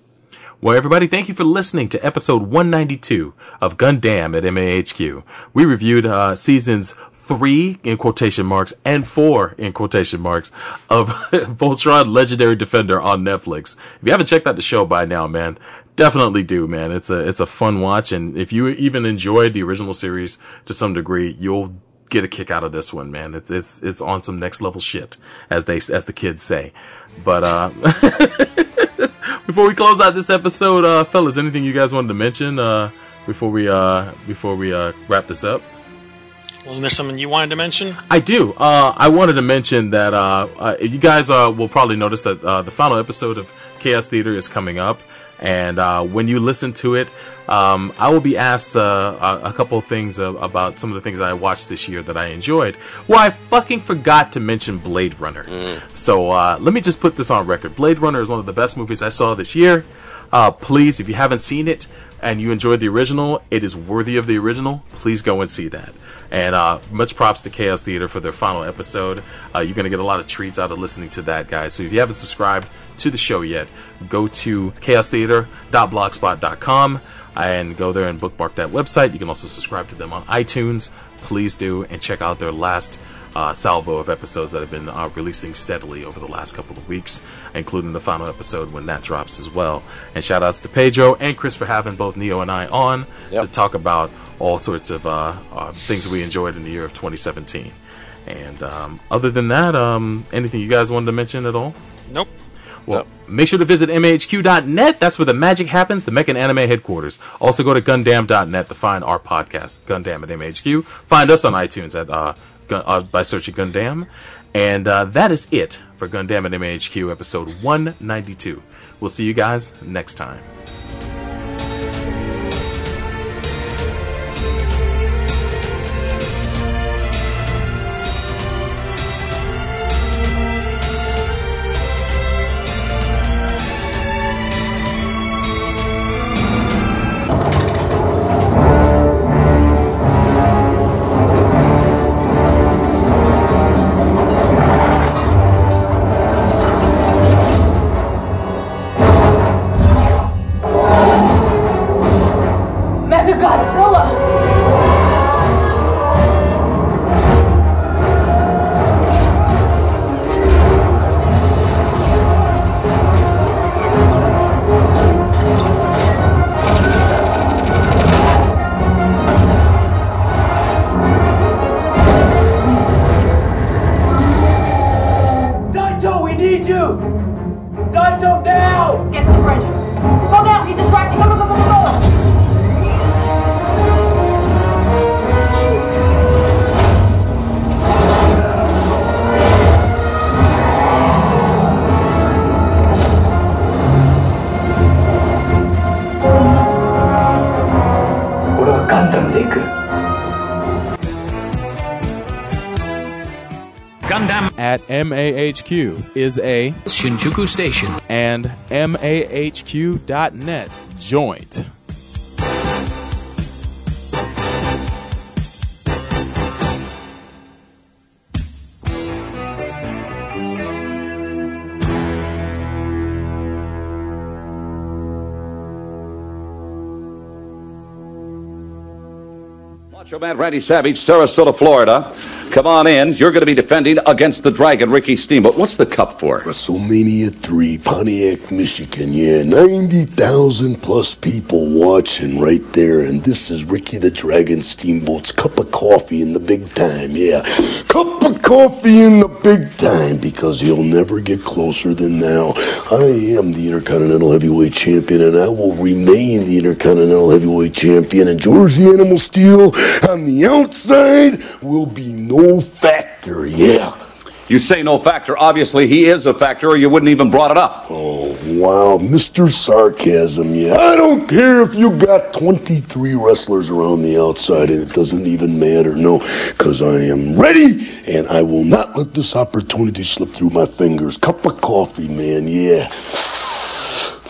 Well, everybody, thank you for listening to episode 192 of Gundam at MAHQ. We reviewed uh, seasons three in quotation marks and four in quotation marks of Voltron Legendary Defender on Netflix. If you haven't checked out the show by now, man, definitely do, man. It's a it's a fun watch, and if you even enjoyed the original series to some degree, you'll get a kick out of this one, man. It's it's it's on some next level shit, as they as the kids say. But uh. before we close out this episode, uh, fellas, anything you guys wanted to mention uh, before we uh, before we uh, wrap this up? Wasn't there something you wanted to mention? I do. Uh, I wanted to mention that uh, uh, you guys uh, will probably notice that uh, the final episode of Chaos Theater is coming up, and uh, when you listen to it, um, I will be asked uh, a, a couple of things uh, about some of the things I watched this year that I enjoyed. Well, I fucking forgot to mention Blade Runner. So uh, let me just put this on record. Blade Runner is one of the best movies I saw this year. Uh, please, if you haven't seen it and you enjoyed the original, it is worthy of the original. Please go and see that. And uh, much props to Chaos Theater for their final episode. Uh, you're going to get a lot of treats out of listening to that, guys. So if you haven't subscribed to the show yet, go to chaostheater.blogspot.com and go there and bookmark that website. You can also subscribe to them on iTunes. Please do and check out their last uh, salvo of episodes that have been uh, releasing steadily over the last couple of weeks, including the final episode when that drops as well. And shout outs to Pedro and Chris for having both Neo and I on Yep. to talk about all sorts of uh, uh, things we enjoyed in the year of 2017. And um, other than that, um, anything you guys wanted to mention at all? Nope. Well, make sure to visit MAHQ.net. That's where the magic happens, the Mecha Anime headquarters. Also go to Gundam.net to find our podcast, Gundam at MHQ. Find us on iTunes at uh, Uh, by searching Gundam. And uh, that is it for Gundam at MAHQ episode 192. We'll see you guys next time. You! Daito, now! Get to the bridge. Go now, he's distracting. Go, go, go, go, go! MAHQ is a Shinjuku Station. and MAHQ.net joint. Macho Man Randy Savage, Sarasota, Florida. Come on in. You're going to be defending against the Dragon, Ricky Steamboat. What's the cup for? WrestleMania 3, Pontiac, Michigan. Yeah, 90,000 plus people watching right there. And this is Ricky the Dragon Steamboat's cup of coffee in the big time. Yeah, cup of coffee in the big time because you'll never get closer than now. I am the Intercontinental Heavyweight Champion and I will remain the Intercontinental Heavyweight Champion. And George the Animal Steele on the outside will be no factor. Yeah. You say no factor. Obviously, he is a factor, or you wouldn't even brought it up. Oh, wow, Mr. Sarcasm, yeah. I don't care if you got 23 wrestlers around the outside, and it doesn't even matter, no, because I am ready, and I will not let this opportunity slip through my fingers. Cup of coffee, man, yeah.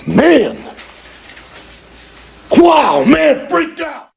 Man! Wow, man, freaked out!